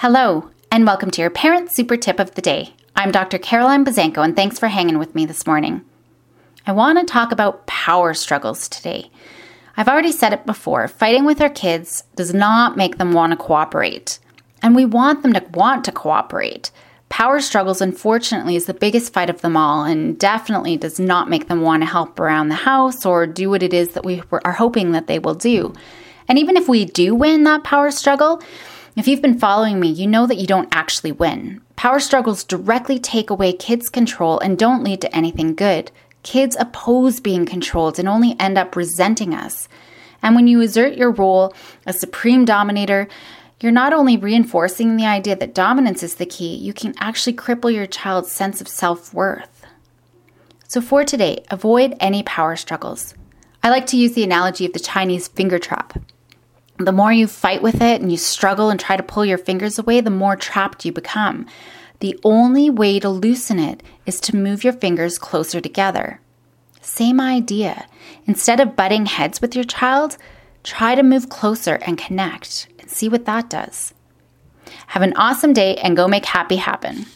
Hello, and welcome to your Parent Super Tip of the Day. I'm Dr. Caroline Buzanko, and thanks for hanging with me this morning. I want to talk about power struggles today. I've already said it before fighting with our kids does not make them want to cooperate, and we want them to want to cooperate. Power struggles, unfortunately, is the biggest fight of them all and definitely does not make them want to help around the house or do what it is that we are hoping that they will do. And even if we do win that power struggle, if you've been following me, you know that you don't actually win. Power struggles directly take away kids' control and don't lead to anything good. Kids oppose being controlled and only end up resenting us. And when you assert your role as supreme dominator, you're not only reinforcing the idea that dominance is the key, you can actually cripple your child's sense of self worth. So, for today, avoid any power struggles. I like to use the analogy of the Chinese finger trap. The more you fight with it and you struggle and try to pull your fingers away, the more trapped you become. The only way to loosen it is to move your fingers closer together. Same idea. Instead of butting heads with your child, try to move closer and connect and see what that does. Have an awesome day and go make happy happen.